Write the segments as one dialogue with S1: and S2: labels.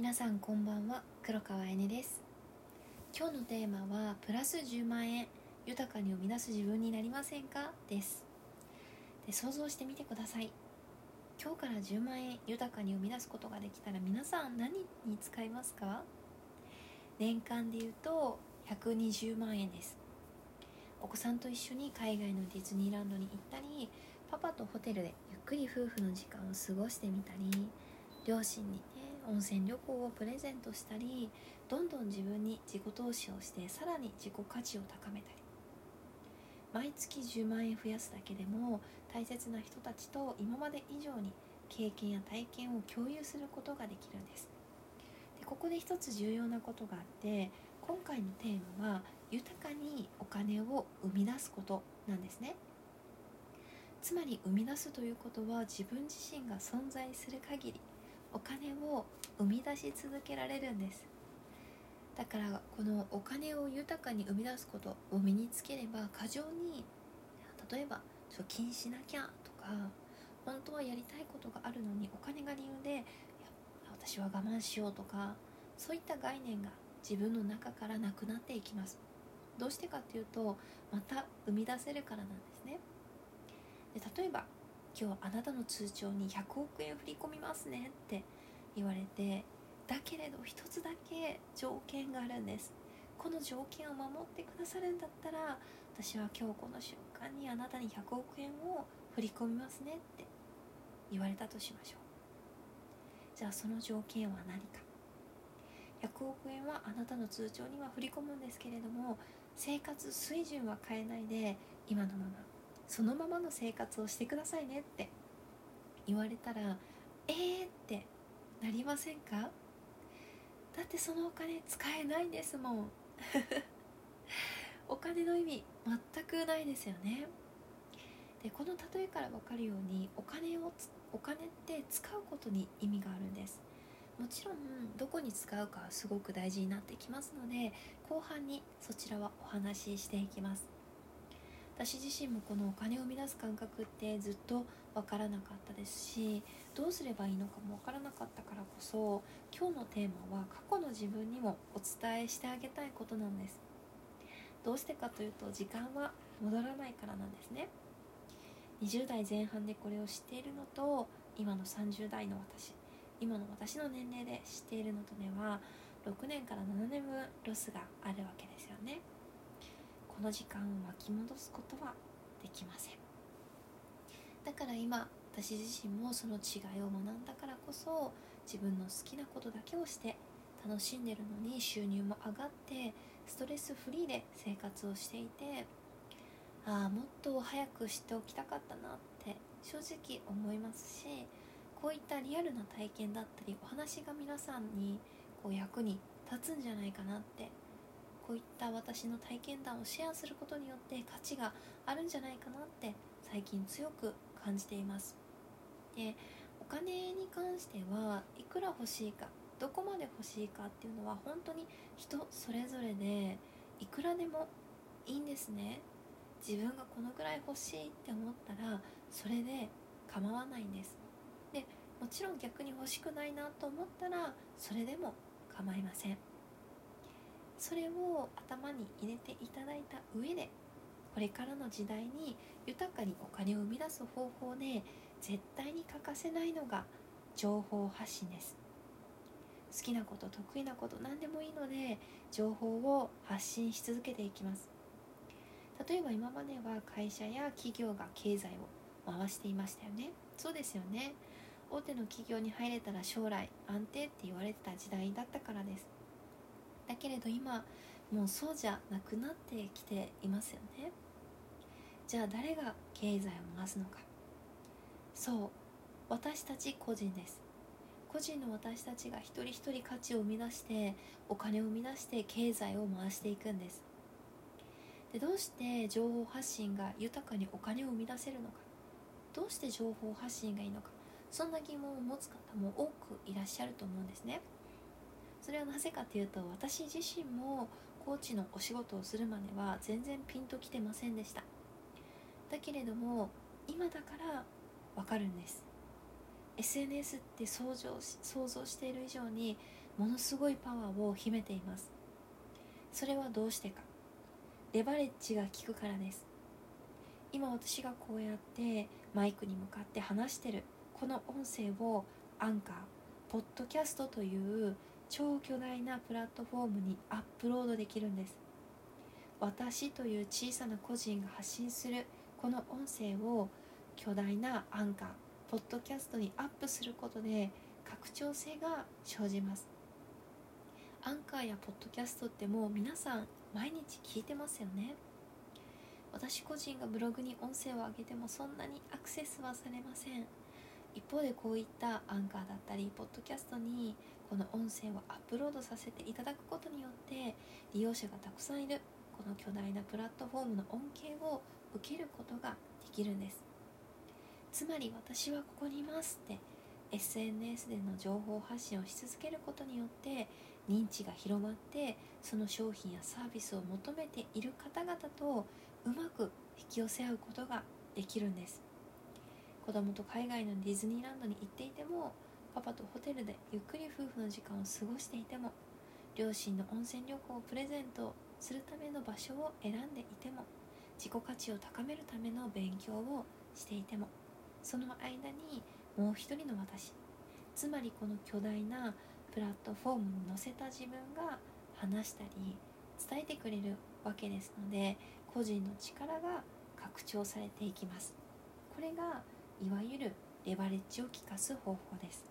S1: 皆さんこんばんは。黒川えねです。今日のテーマはプラス10万円豊かに生み出す自分になりませんか？です。で想像してみてください。今日から10万円豊かに生み出すことができたら皆さん何に使いますか？年間で言うと120万円です。お子さんと一緒に海外のディズニーランドに行ったりパパとホテルでゆっくり夫婦の時間を過ごしてみたり両親にね温泉旅行をプレゼントしたりどんどん自分に自己投資をしてさらに自己価値を高めたり。毎月10万円増やすだけでも大切な人たちと今まで以上に経験や体験を共有することができるんです。でここで一つ重要なことがあって今回のテーマは豊かにお金を生み出すことなんですね。つまり生み出すということは自分自身が存在する限り。お金を生み出し続けられるんです。だからこのお金を豊かに生み出すことを身につければ過剰に例えば貯金しなきゃとか本当はやりたいことがあるのにお金が理由で私は我慢しようとかそういった概念が自分の中からなくなっていきます。どうしてかっていうとまた生み出せるからなんですね。で例えば今日あなたの通帳に100億円振り込みますねって言われてだけれど一つだけ条件があるんです。この条件を守ってくださるんだったら私は今日この瞬間にあなたに100億円を振り込みますねって言われたとしましょう。じゃあその条件は何か。100億円はあなたの通帳には振り込むんですけれども生活水準は変えないで今のままそのままの生活をしてくださいねって言われたらえーってなりませんか？だってそのお金使えないんですもん。お金の意味全くないですよね。でこの例えから分かるようにお金をお金って使うことに意味があるんです。もちろんどこに使うかはすごく大事になってきますので後半にそちらはお話ししていきます。私自身もこのお金を生み出す感覚ってずっと分からなかったですしどうすればいいのかも分からなかったからこそ今日のテーマは過去の自分にもお伝えしてあげたいことなんです。どうしてかというと時間は戻らないからなんですね。20代前半でこれを知っているのと今の30代の私今の私の年齢で知っているのとでは6年から7年分ロスがあるわけですよね。この時間を巻き戻すことはできません。だから今私自身もその違いを学んだからこそ自分の好きなことだけをして楽しんでるのに収入も上がってストレスフリーで生活をしていてああもっと早く知っておきたかったなって正直思いますしこういったリアルな体験だったりお話が皆さんにこう役に立つんじゃないかなってこういった私の体験談をシェアすることによって価値があるんじゃないかなって最近強く感じています。でお金に関してはいくら欲しいかどこまで欲しいかっていうのは本当に人それぞれでいくらでもいいんですね。自分がこのぐらい欲しいって思ったらそれで構わないんです。でもちろん逆に欲しくないなと思ったらそれでも構いません。それを頭に入れていただいた上でこれからの時代に豊かにお金を生み出す方法で絶対に欠かせないのが情報発信です。好きなこと得意なこと何でもいいので情報を発信し続けていきます。例えば今までは会社や企業が経済を回していましたよね。そうですよね。大手の企業に入れたら将来安定って言われてた時代だったからです。だけれど今もうそうじゃなくなってきていますよね。じゃあ誰が経済を回すのか。そう私たち個人です。個人の私たちが一人一人価値を生み出してお金を生み出して経済を回していくんです。でどうして情報発信が豊かにお金を生み出せるのか。どうして情報発信がいいのか。そんな疑問を持つ方も多くいらっしゃると思うんですね。それはなぜかというと私自身もコーチのお仕事をするまでは全然ピンときてませんでした。だけれども今だからわかるんです。SNS って想像想像している以上にものすごいパワーを秘めています。それはどうしてか。レバレッジが効くからです。今私がこうやってマイクに向かって話してるこの音声をアンカーポッドキャストという超巨大なプラットフォームにアップロードできるんです。私という小さな個人が発信するこの音声を巨大なアンカーポッドキャストにアップすることで拡張性が生じます。アンカーやポッドキャストってもう皆さん毎日聞いてますよね。私個人がブログに音声を上げてもそんなにアクセスはされません。一方でこういったアンカーだったりポッドキャストにこの音声をアップロードさせていただくことによって利用者がたくさんいるこの巨大なプラットフォームの恩恵を受けることができるんです。つまり私はここにいますって SNS での情報発信をし続けることによって認知が広まってその商品やサービスを求めている方々とうまく引き寄せ合うことができるんです。子供と海外のディズニーランドに行っていてもパパとホテルでゆっくり夫婦の時間を過ごしていても両親の温泉旅行をプレゼントするための場所を選んでいても自己価値を高めるための勉強をしていてもその間にもう一人の私つまりこの巨大なプラットフォームに載せた自分が話したり伝えてくれるわけですので個人の力が拡張されていきます。これがいわゆるレバレッジを効かす方法です。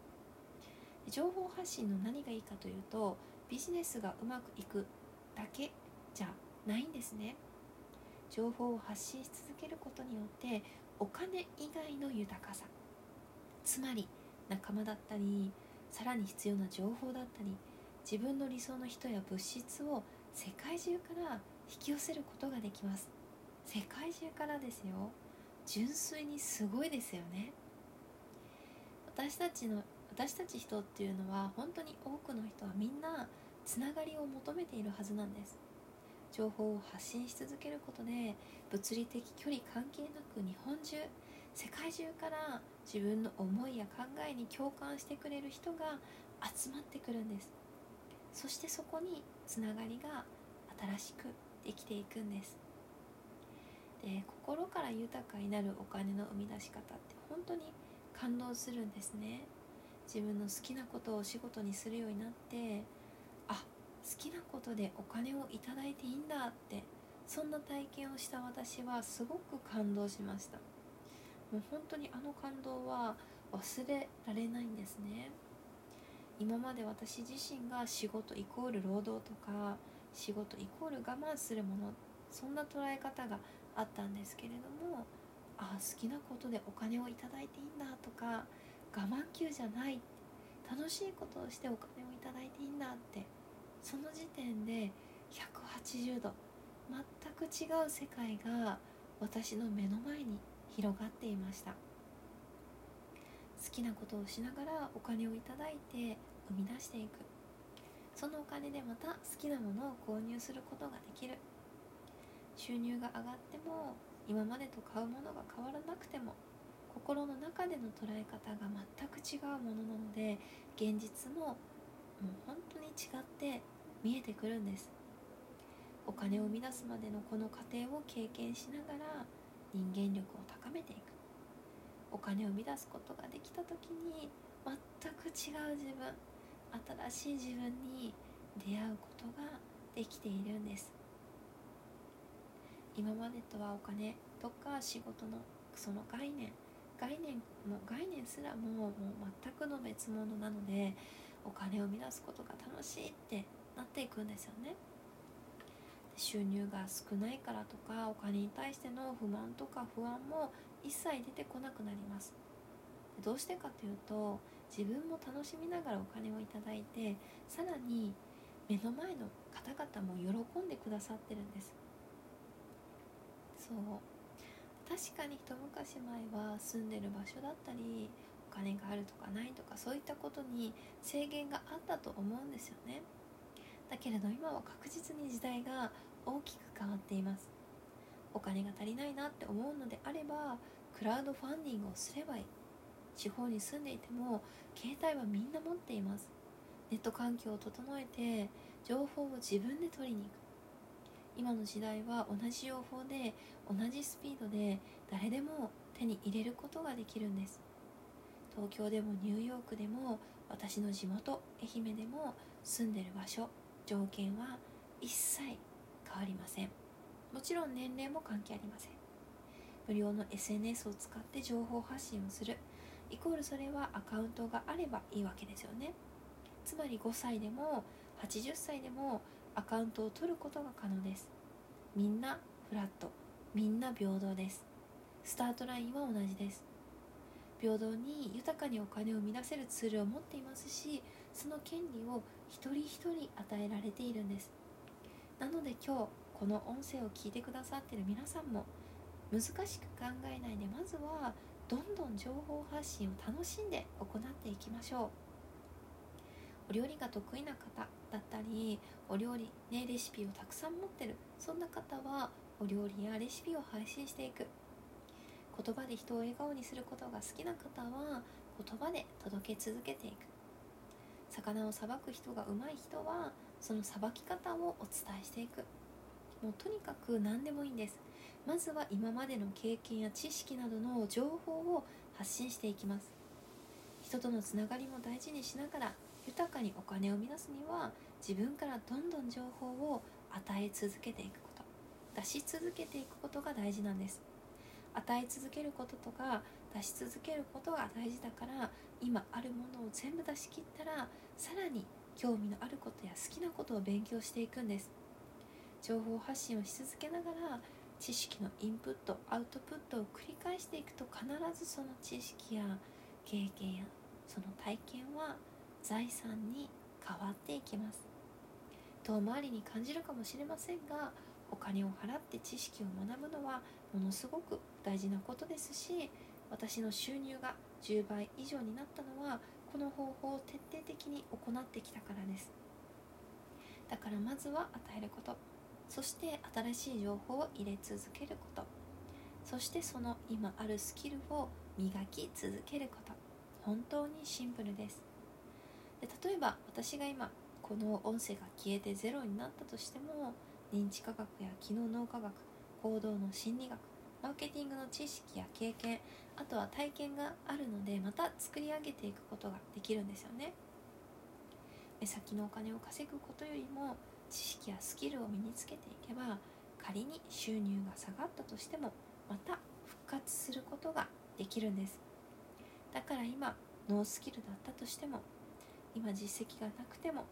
S1: 情報発信の何がいいかというとビジネスがうまくいくだけじゃないんですね。情報を発信し続けることによってお金以外の豊かさつまり仲間だったりさらに必要な情報だったり自分の理想の人や物質を世界中から引き寄せることができます。世界中からですよ。純粋にすごいですよね。私たちの私たち人っていうのは本当に多くの人はみんなつながりを求めているはずなんです。情報を発信し続けることで物理的距離関係なく日本中世界中から自分の思いや考えに共感してくれる人が集まってくるんです。そしてそこにつながりが新しくできていくんです。で心から豊かになるお金の生み出し方って本当に感動するんですね。自分の好きなことをお仕事にするようになってあ好きなことでお金をいただいていいんだってそんな体験をした私はすごく感動しました。もう本当にあの感動は忘れられないんですね。今まで私自身が仕事イコール労働とか仕事イコール我慢するものそんな捉え方があったんですけれどもあ好きなことでお金をいただいていいんだとか我慢級じゃない。楽しいことをしてお金をいただいていいんだって。その時点で180度。全く違う世界が私の目の前に広がっていました。好きなことをしながらお金をいただいて生み出していく。そのお金でまた好きなものを購入することができる。収入が上がっても今までと買うものが変わらなくても心の中での捉え方が全く違うものなので現実ももう本当に違って見えてくるんです。お金を生み出すまでのこの過程を経験しながら人間力を高めていく。お金を生み出すことができた時に全く違う自分新しい自分に出会うことができているんです。今までとはお金とか仕事のその概念概念の概念すらももう全くの別物なのでお金を生み出すことが楽しいってなっていくんですよね。収入が少ないからとかお金に対しての不満とか不安も一切出てこなくなります。どうしてかというと自分も楽しみながらお金をいただいてさらに目の前の方々も喜んでくださってるんです。そう。確かに一昔前は住んでる場所だったりお金があるとかないとかそういったことに制限があったと思うんですよね。だけれど今は確実に時代が大きく変わっています。お金が足りないなって思うのであればクラウドファンディングをすればいい。地方に住んでいても携帯はみんな持っています。ネット環境を整えて情報を自分で取りに行く。今の時代は同じ情報で同じスピードで誰でも手に入れることができるんです。東京でもニューヨークでも私の地元愛媛でも住んでる場所条件は一切変わりません。もちろん年齢も関係ありません。無料の SNS を使って情報発信をする。イコールそれはアカウントがあればいいわけですよね。つまり5歳でも80歳でもアカウントを取ることが可能です。みんなフラット。みんな平等です。スタートラインは同じです。平等に豊かにお金を生み出せるツールを持っていますしその権利を一人一人与えられているんです。なので今日この音声を聞いてくださってる皆さんも難しく考えないでまずはどんどん情報発信を楽しんで行っていきましょう。お料理が得意な方だったりお料理ねレシピをたくさん持ってるそんな方はお料理やレシピを配信していく。言葉で人を笑顔にすることが好きな方は言葉で届け続けていく。魚をさばく人が上手い人はそのさばき方をお伝えしていく。もうとにかく何でもいいんです。まずは今までの経験や知識などの情報を発信していきます。人とのつながりも大事にしながら豊かにお金を生み出すには自分からどんどん情報を与え続けていくこと。出し続けていくことが大事なんです。与え続けることとか出し続けることが大事だから今あるものを全部出し切ったらさらに興味のあることや好きなことを勉強していくんです。情報発信をし続けながら知識のインプットアウトプットを繰り返していくと必ずその知識や経験やその体験は財産に変わっていきます。遠回りに感じるかもしれませんがお金を払って知識を学ぶのはものすごく大事なことですし私の収入が10倍以上になったのはこの方法を徹底的に行ってきたからです。だからまずは与えること。そして新しい情報を入れ続けること。そしてその今あるスキルを磨き続けること。本当にシンプルです。で例えば私が今この音声が消えてゼロになったとしても認知科学や機能脳科学行動の心理学マーケティングの知識や経験あとは体験があるのでまた作り上げていくことができるんですよね。目先のお金を稼ぐことよりも知識やスキルを身につけていけば仮に収入が下がったとしてもまた復活することができるんです。だから今ノースキルだったとしても今実績がなくても、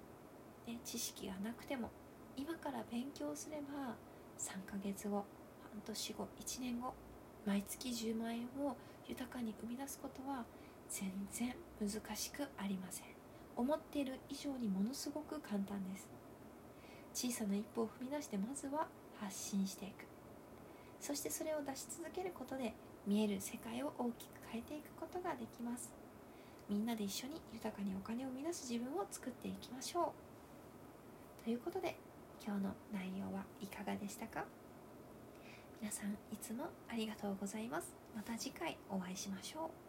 S1: ね、知識がなくても今から勉強すれば3ヶ月後半年後1年後毎月10万円を豊かに生み出すことは全然難しくありません。思っている以上にものすごく簡単です。小さな一歩を踏み出してまずは発信していく。そしてそれを出し続けることで見える世界を大きく変えていくことができます。みんなで一緒に豊かにお金を生み出す自分を作っていきましょう。ということで今日の内容はいかがでしたか？皆さんいつもありがとうございます。また次回お会いしましょう。